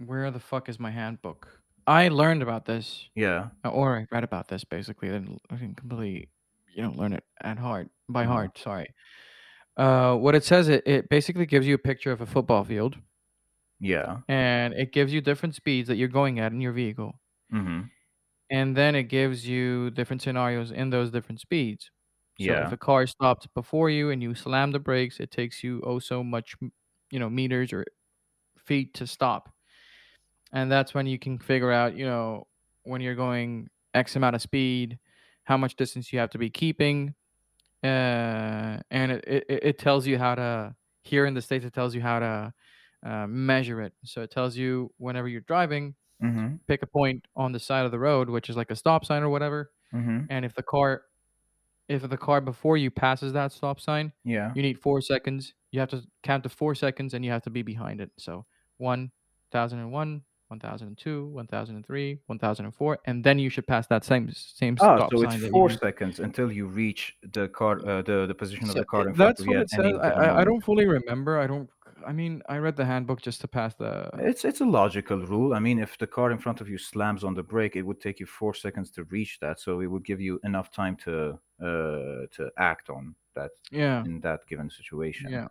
where the fuck is my handbook? I learned about this, Yeah. uh, or I read about this basically. I didn't, I didn't completely, you know, learn it at heart by Uh-huh. heart. Sorry. Uh, what it says, it, it basically gives you a picture of a football field, Yeah. and it gives you different speeds that you're going at in your vehicle, Mm-hmm. and then it gives you different scenarios in those different speeds. So Yeah. if a car stops before you and you slam the brakes, it takes you oh so much, you know, meters or feet to stop. And that's when you can figure out, you know, when you're going X amount of speed, how much distance you have to be keeping. Uh, and it, it, it it tells you how to, here in the States, it tells you how to uh, measure it. So it tells you whenever you're driving, Mm-hmm. pick a point on the side of the road, which is like a stop sign or whatever. Mm-hmm. And if the car, if the car before you passes that stop sign, Yeah. you need four seconds. You have to count to four seconds and you have to be behind it. So 1001, 1002, 1003, 1004, and then you should pass that same same Ah, stop so sign it's four seconds until you reach the car, uh, the the position of the car in front that's of you what at it says. I, I don't fully remember. I don't. I mean, I read the handbook just to pass the. It's it's a logical rule. I mean, if the car in front of you slams on the brake, it would take you four seconds to reach that, so it would give you enough time to uh to act on that Yeah. in that given situation. Yeah.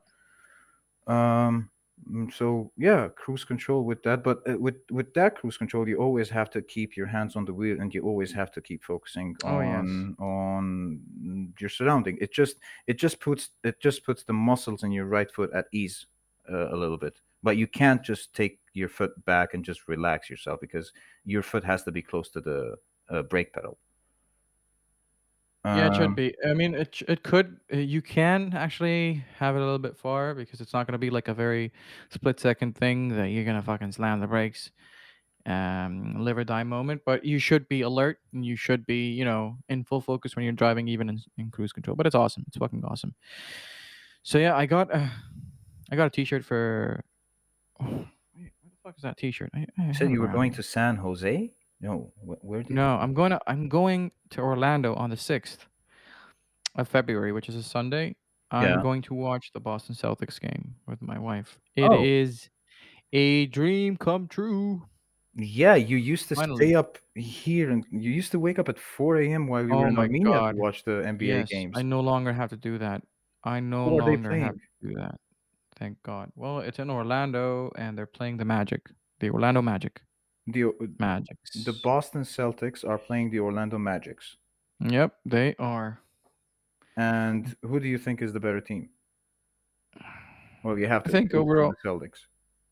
Um. mm, So yeah, cruise control with that, but uh, with with that cruise control, you always have to keep your hands on the wheel, and you always have to keep focusing Oh, yes. on on mm, your surrounding. It just it just puts it just puts the muscles in your right foot at ease uh, a little bit. But you can't just take your foot back and just relax yourself because your foot has to be close to the uh, brake pedal. Yeah, it Um, should be. I mean, it it could. uh, You can actually have it a little bit far because it's not going to be like a very split second thing that you're gonna fucking slam the brakes, um, live or die moment. But you should be alert and you should be, you know, in full focus when you're driving, even in, in cruise control. But it's awesome. It's fucking awesome. So yeah, I got uh, I got a T-shirt for. Oh, wait, where the fuck is that T-shirt? I, I You said you were going to San Jose? No, where did No, I'm going to I'm going to Orlando on the 6th of February, which is a Sunday. I'm Yeah. going to watch the Boston Celtics game with my wife. It oh. is Oh. a dream come true. Yeah, you used to Finally. stay up here, and you used to wake up at 4 a.m. while we were Oh in my Armenia God. to watch the NBA Yes, games. I no longer have to do that. I no longer have to do that. Thank God. Well, it's in Orlando and they're playing the Magic. The Orlando Magic. The O- Magics. the Boston Celtics are playing the Orlando Magics. Yep, they are. And who do you think is the better team? Well, you have I to think overall- the Celtics.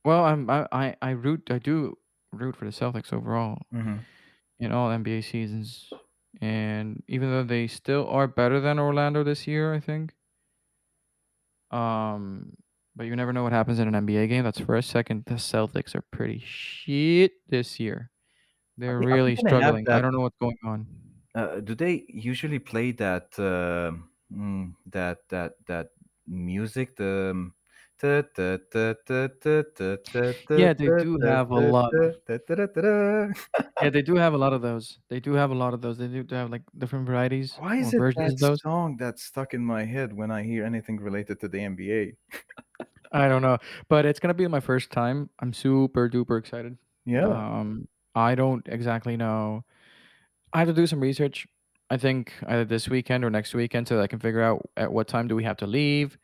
Well, I'm I, I, I root I do root for the Celtics overall. hmm in all NBA seasons. And even though they still are better than Orlando this year, I think. Um, but you never know what happens in an NBA game. That's first. Second, the Celtics are pretty shit this year. They're really think they have struggling. I don't know what's going on. Uh, do they usually play that uh, mm, that that that music? The yeah, they do have a lot. yeah, they do have a lot of those. They do have a lot of those. They do have like different varieties. Why is it that song that's stuck in my head when I hear anything related to the NBA? I don't know, but it's gonna be my first time. I'm super duper excited. Yeah. Um, I don't exactly know. I have to do some research. I think either this weekend or next weekend, so that I can figure out at what time do we have to leave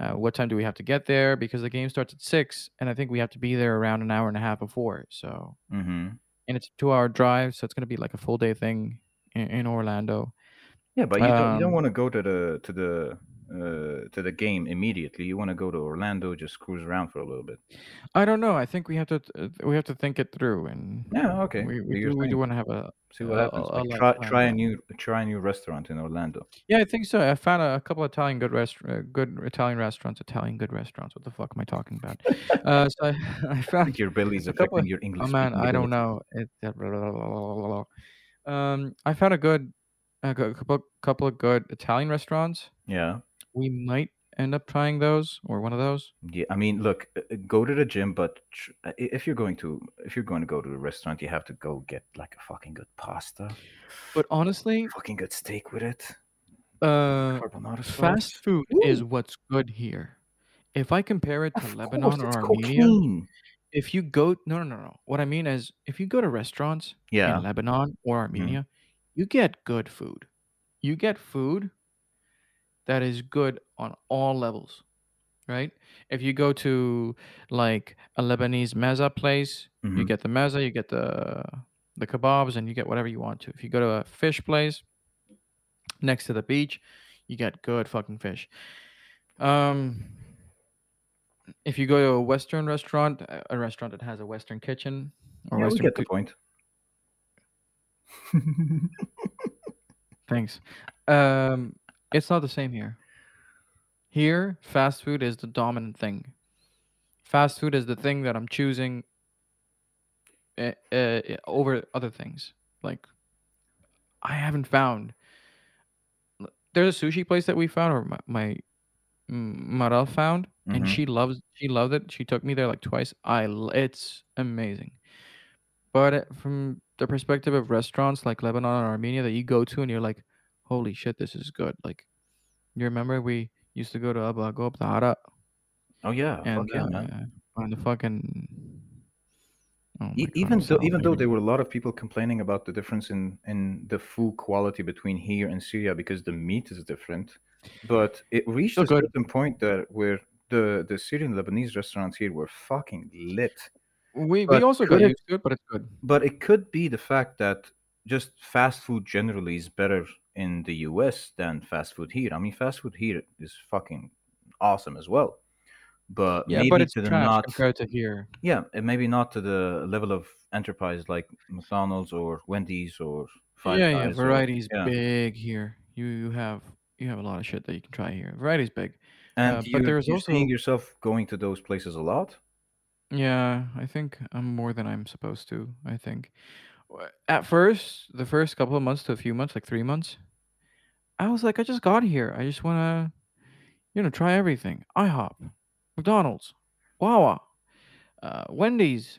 uh, what time do we have to get there, because the game starts at six, and I think we have to be there around an hour and a half before. So, hmm and it's a two-hour drive, so it's gonna be like a full day thing in, in Orlando. Yeah, but you don't you don't Um, want to go to the to the uh, to the game immediately. You want to go to Orlando, just cruise around for a little bit. I don't know. I think we have to uh, we have to think it through, and Yeah, okay. we, Do we do we do want to have a See what a, happens. a, a try try a new try a new restaurant in Orlando. Yeah, I think so. I found a, couple of Italian good rest uh, good Italian restaurants. Italian good restaurants. What the fuck am I talking about? Uh, so I, I I found think your belly's affecting Of, your English. oh man, I don't know. It. Um, I found a good a couple couple of good Italian restaurants. Yeah. We might end up trying those or one of those. Yeah, I mean, look, uh, uh, go to the gym, but tr- uh, if you're going to if you're going to go to a restaurant, you have to go get like a fucking good pasta, But honestly, fucking good steak with it, uh, carbonara fast sauce. food is what's good here. If I compare it to Of Lebanon or Armenia, cocaine. if you go no no no no what i mean is if you go to restaurants yeah. in lebanon or mhm. armenia you get good food you get food that is good on all levels right if you go to like a lebanese meza place you Mhm. get the meza you get the the kebabs and you get whatever you want to if you go to a fish place next to the beach you get good fucking fish um if you go to a Western restaurant, a- restaurant that has a Western kitchen or Yeah, we Western, get the point. thanks. Um, it's not the same here. Here, fast food is the dominant thing. Fast food is the thing that I'm choosing uh, uh, over other things. Like, I haven't found. There's a sushi place that we found, or my, my Maral found, and Mhm. she loves. She loved it. She took me there like twice. I. It's amazing. But from the perspective of restaurants like Lebanon and Armenia that you go to and you're like, holy shit, this is good. Like, you remember we used to go to Abu Ghab Hara. Oh yeah, and yeah, uh, on the fucking. Oh E- god, even what's though even though there were a lot of people complaining about the difference in in the food quality between here and Syria because the meat is different, but it reached a good. certain point that where the the Syrian Lebanese restaurants here were fucking lit. We we also got it used to it, but it's good. but it could be the fact that just fast food generally is better in the US than fast food here. I mean, fast food here is fucking awesome as well, but Yeah, but it's to the not compared to here. yeah, and maybe not to the level of enterprise like McDonald's or Wendy's or Five Yeah, yeah. Guys or Variety's yeah. big here. You you have you have a lot of shit that you can try here. Variety's big. And Uh, you but there's you're also seeing yourself going to those places a lot. yeah, I think I'm more than I'm supposed to. I think at first, the first couple of months to a few months, like three months, I was like, I just got here. I just want to, you know, try everything. IHOP, McDonald's, Wawa, uh, Wendy's,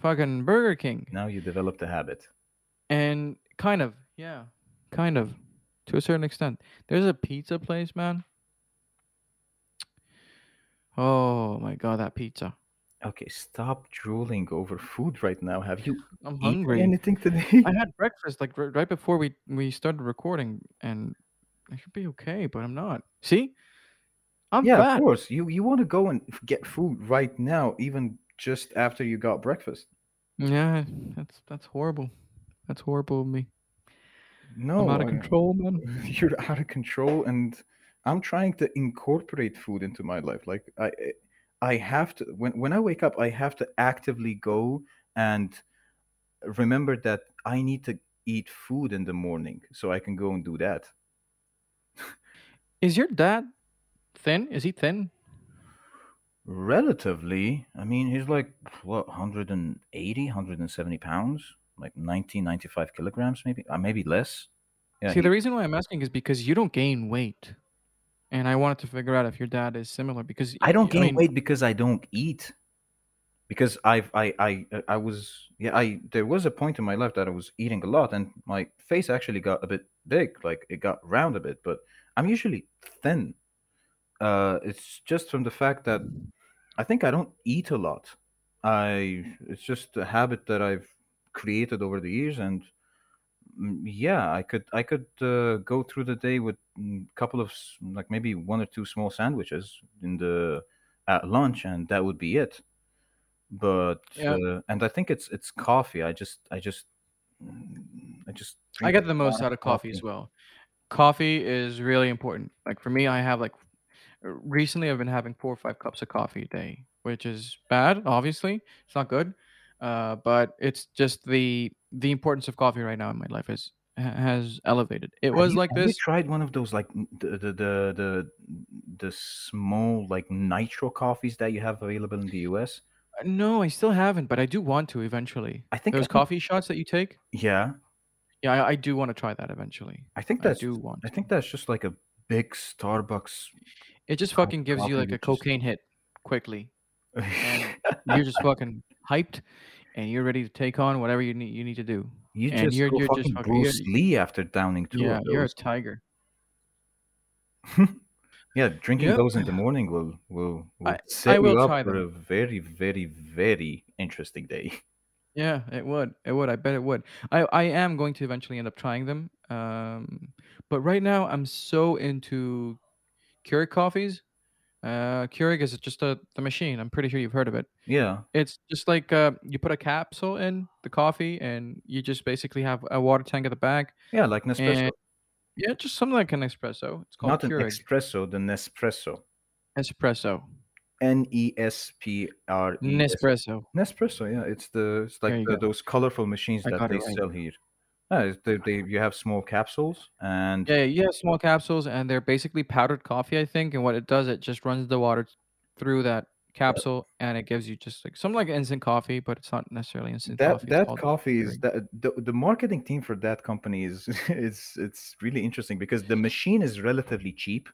fucking Burger King, Now you develop the habit. and kind of, yeah, kind of, to a certain extent. There's a pizza place, man. Oh my god, that pizza! Okay, stop drooling over food right now. Have you I'm hungry. anything today? I had breakfast like right before we we started recording, and I should be okay, but I'm not. See, I'm yeah, of course. You you want to go and get food right now, even just after you got breakfast. Yeah, that's that's horrible. That's horrible of me. No, I'm out of I- control, man. you're out of control and i'm trying to incorporate food into my life like i i have to when when i wake up i have to actively go and remember that i need to eat food in the morning so i can go and do that Is your dad thin? Is he thin? relatively i mean he's like what 180 170 pounds like 90 95 kilograms maybe uh, maybe less yeah See, he- the reason why I'm asking is because you don't gain weight, and I wanted to figure out if your dad is similar because I don't gain mean, weight because I don't eat. Because I've I I I was yeah I there was a point in my life that I was eating a lot and my face actually got a bit big like it got round a bit but I'm usually thin. Uh, it's just from the fact that I think I don't eat a lot. I it's just a habit that I've created over the years and mm, yeah, I could I could uh, go through the day with a couple of like maybe one or two small sandwiches in the at lunch, and that would be it. But Yeah, uh, and I think it's it's coffee. I just I just mm, I just I get the most out of coffee as well. Coffee is really important. Like for me, I have like recently I've been having four or five cups of coffee a day, which is bad. Obviously, it's not good. Uh, but it's just the the importance of coffee right now in my life is has elevated. It Have was you like have you this. tried one of those like the the the the, the small like nitro coffees that you have available in the US? Uh, No, I still haven't, but I do want to eventually. I think I Those think coffee shots that you take, yeah. Yeah, I, I do want to try that eventually. I think I that's do want I think that's just like a big Starbucks It just fucking gives you like a just cocaine hit quickly, and you're just fucking hyped, and you're ready to take on whatever you need you need to do, you and just you're go you're just fucking you're, Bruce Lee after downing two yeah, you're a tiger. Yeah, drinking Yep, those in the morning will will will I I set you will up try for them. a very very very interesting day. Yeah, it would. It would. I bet it would. I I am going to eventually end up trying them. Um, but right now I'm so into Keurig coffees. Uh, Keurig is just a the machine. I'm pretty sure you've heard of it. Yeah, It's just like uh, you put a capsule in the coffee, and you just basically have a water tank at the back, yeah, like Nespresso. and yeah, just something like an espresso. It's called Not an espresso, the Nespresso. espresso. N E S P R E. Nespresso. Nespresso, yeah, it's the it's like the, those colorful machines I that they right. sell here. Ah, they, they you have small capsules and Yeah, yeah, small capsules, and they're basically powdered coffee, I think. And what it does, it just runs the water through that capsule, and it gives you just like something like instant coffee, but it's not necessarily instant that coffee. That coffee is that the, the marketing team for that company is it's it's really interesting because the machine is relatively cheap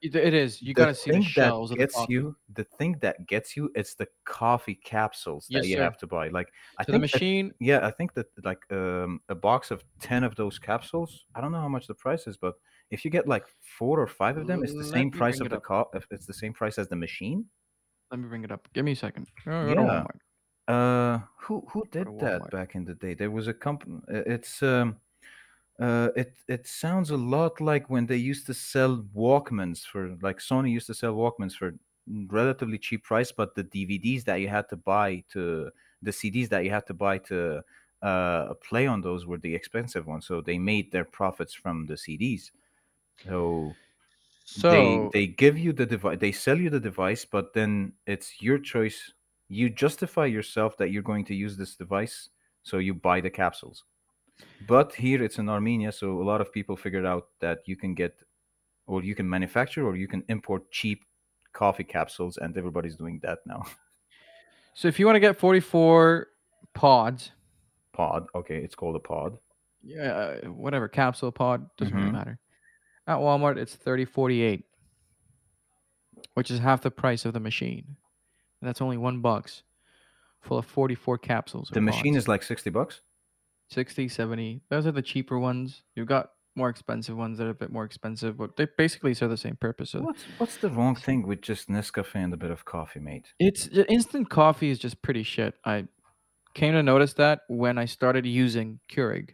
It is. You the gotta see the thing that of the gets you the thing that gets you it's the coffee capsules that Yes, you sir. have to buy like i So the think that machine, yeah i think that like um, a box of 10 of those capsules i don't know how much the price is but if you get like four or five of them it's the let same price of the co- it's the same price as the machine Let me bring it up. Give me a second. Go yeah uh who who did that back in the day there was a company it's um uh, it it sounds a lot like when they used to sell Walkmans for like Sony used to sell Walkmans for relatively cheap price, but the DVDs that you had to buy to the CDs that you had to buy to uh, play on those were the expensive ones. So they made their profits from the CDs. So they So they give you the device, they sell you the device, but then it's your choice. You justify yourself that you're going to use this device, so you buy the capsules. But here it's in Armenia, so a lot of people figured out that you can get, or you can manufacture, or you can import cheap coffee capsules, and everybody's doing that now. so if you want to get 44 pods, Pod, okay, it's called a pod. yeah, uh, whatever capsule pod doesn't really hmm matter. At Walmart, it's 3048, which is half the price of the machine. And that's only one bucks, full of 44 capsules The machine pods. is like sixty bucks. 60, 70. Those are the cheaper ones. You've got more expensive ones that are a bit more expensive, but they basically serve the same purpose. What's what's the wrong thing with just Nescafe and a bit of coffee, mate? it's instant coffee is just pretty shit. I came to notice that when I started using Keurig.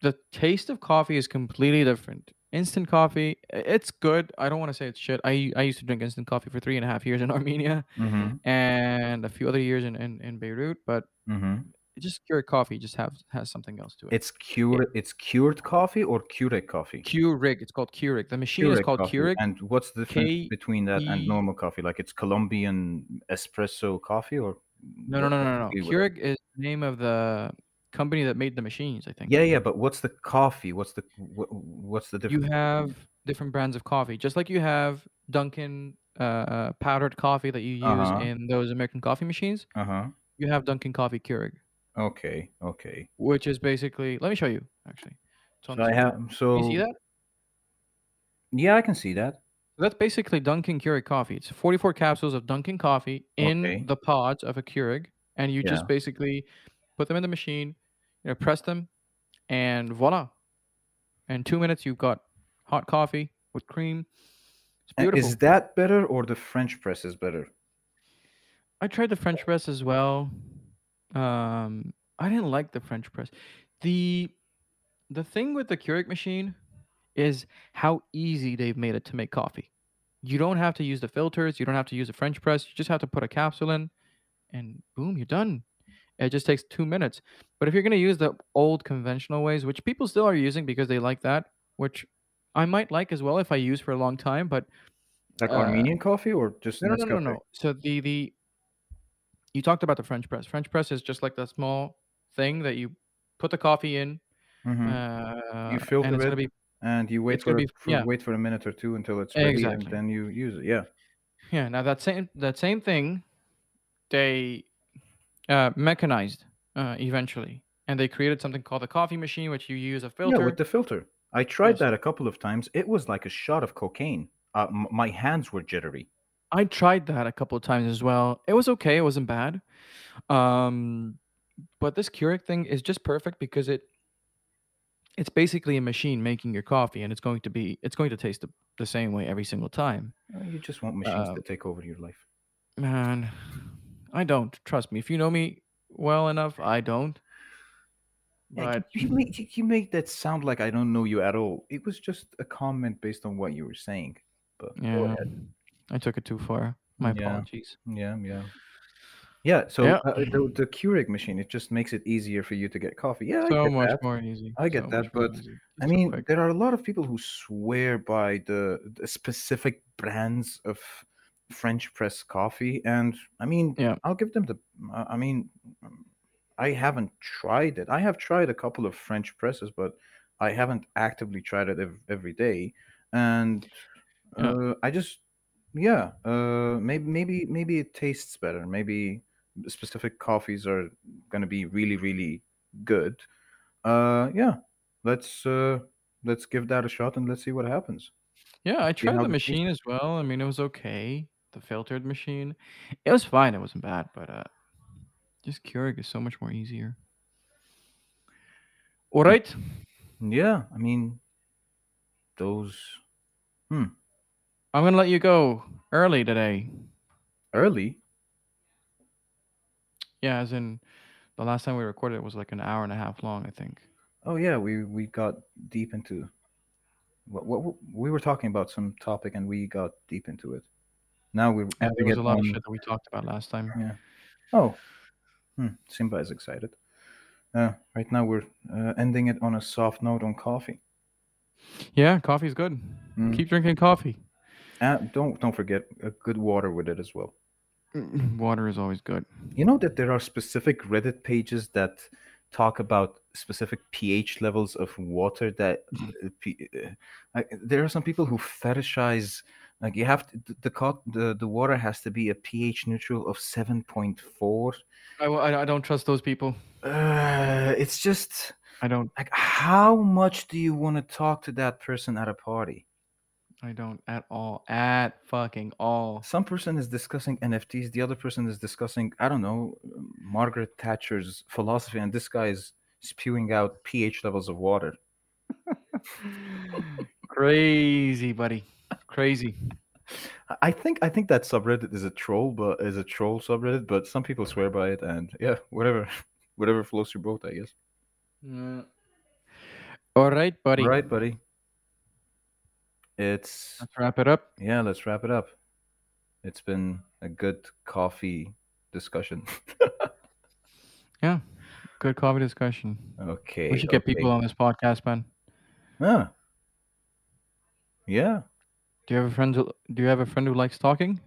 The taste of coffee is completely different. Instant coffee, it's good. I don't want to say it's shit. I I used to drink instant coffee for three and a half years in Armenia Mm-hmm. and a few other years in, in, in Beirut, but Mm-hmm. Just Keurig coffee just have has something else to it. It's It, cured. It's cured coffee or Keurig coffee. Keurig, it's called Keurig. The machine is called coffee. Keurig. And what's the difference K between that and normal coffee? Like it's Colombian espresso coffee, or No, no, no, no, no. Keurig is the name of the company that made the machines. I think Yeah, yeah, but what's the coffee? What's the wh- what's the difference? you have different brands of coffee, just like you have Dunkin' uh, powdered coffee that you use Uh-huh. in those American coffee machines. Uh-huh. You have Dunkin' Coffee Keurig, Okay, okay. which is basically. Let me show you. Actually, So I have So you see that? yeah, I can see that. That's basically Dunkin' Keurig coffee. It's 44 capsules of Dunkin' coffee in Okay. the pods of a Keurig, and you Yeah. just basically put them in the machine, you know, press them, and voila! In two minutes, you've got hot coffee with cream. It's beautiful. Is that better or the French press is better? I tried the French press as well. Um, I didn't like the French press. the the thing with the Keurig machine is how easy they've made it to make coffee. You don't have to use the filters. You don't have to use a French press. You just have to put a capsule in, and boom, you're done. It just takes two minutes. But if you're going to use the old conventional ways, which people still are using because they like that, which I might like as well if I use for a long time, but Like uh, Armenian coffee or just no, no, no, no, no. So the the you talked about the French press. French press is just like the small thing that you put the coffee in, Mhm. uh, You filter and it, be and you wait for, be for yeah, wait for a minute or two until it's ready, and then you use it. Yeah. Yeah. Now that same that same thing, they uh, mechanized uh, eventually, and they created something called the coffee machine, which you use a filter. Yeah, with the filter. I tried Yes. that a couple of times. It was like a shot of cocaine. Uh, m- my hands were jittery. I tried that a couple of times as well. It was okay. It wasn't bad. Um, but this Keurig thing is just perfect because it it's basically a machine making your coffee, and it's going to be it's going to taste the, the same way every single time. Uh, You just want machines Uh, to take over your life. man, I don't trust me. If you know me well enough, I don't. But you, you make you, make that sound like I don't know you at all. It was just a comment based on what you were saying. But go yeah, ahead. I took it too far. My Yeah. apologies. Yeah, yeah. Yeah, so Yeah. uh, the, the Keurig machine, it just makes it easier for you to get coffee. Yeah, I So get much that. more easy. I get so that, but. I It's so mean, there are a lot of people who swear by the, the specific brands of French press coffee, and I mean, Yeah. I'll give them the. I I mean, I haven't tried it. I have tried a couple of French presses, but I haven't actively tried it ev- every day, and Yeah. uh, I just, yeah, uh, maybe maybe maybe it tastes better. Maybe specific coffees are going to be really really good. Uh, yeah, let's uh, let's give that a shot and let's see what happens. Yeah, I See tried how the it tastes. machine as well. I mean, it was okay. The filtered machine, it was fine. It wasn't bad, but uh, just Keurig is so much more easier. All right. Yeah, I mean, those hmm, I'm gonna let you go early today. early. Yeah, as in the last time we recorded it was like an hour and a half long, I think. Oh yeah, we we got deep into what, what we were talking about some topic and we got deep into it. Now we're Yeah, there was a lot of shit that we talked about last time. Yeah. Oh, hmm, Simba is excited. Uh, right now we're uh, ending it on a soft note on coffee. Yeah, coffee's good. Mm. Keep drinking coffee. Uh, don't don't forget a good water with it as well. Water is always good. You know that there are specific Reddit pages that talk about specific pH levels of water that uh, uh, like, there are some people who fetishize like you have to, the co- the the water has to be a pH neutral of 7.4 I, I don't trust those people. uh, it's just I don't. like how much do you want to talk to that person at a party I don't at all. At fucking all. some person is discussing nfts the other person is discussing i don't know margaret thatcher's philosophy and this guy is spewing out pH levels of water Crazy, buddy. Crazy. I- think I think that subreddit is a troll, but is a troll subreddit. But some people swear by it, and yeah, whatever, whatever floats your boat, I guess. Yeah. All right, buddy. All right, buddy. It's Let's wrap it up. yeah. Let's wrap it up. It's been a good coffee discussion. Yeah. Good coffee discussion. okay. We should get okay. people on this podcast, man. Ah. Yeah. Do you have a friend? Who, do you have a friend who likes talking?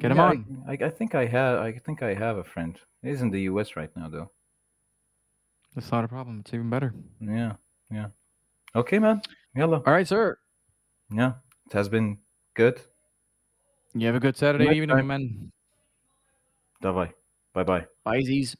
Get him Yeah, on. I, I, I think I have. I think I have a friend. He's in the U.S. right now, though. That's not a problem. It's even better. Yeah. Yeah. Okay, man. Hello. All right, sir Yeah. It has been good. You have a good Saturday Next evening, time. man. Давай. Bye bye. Bye, Z's.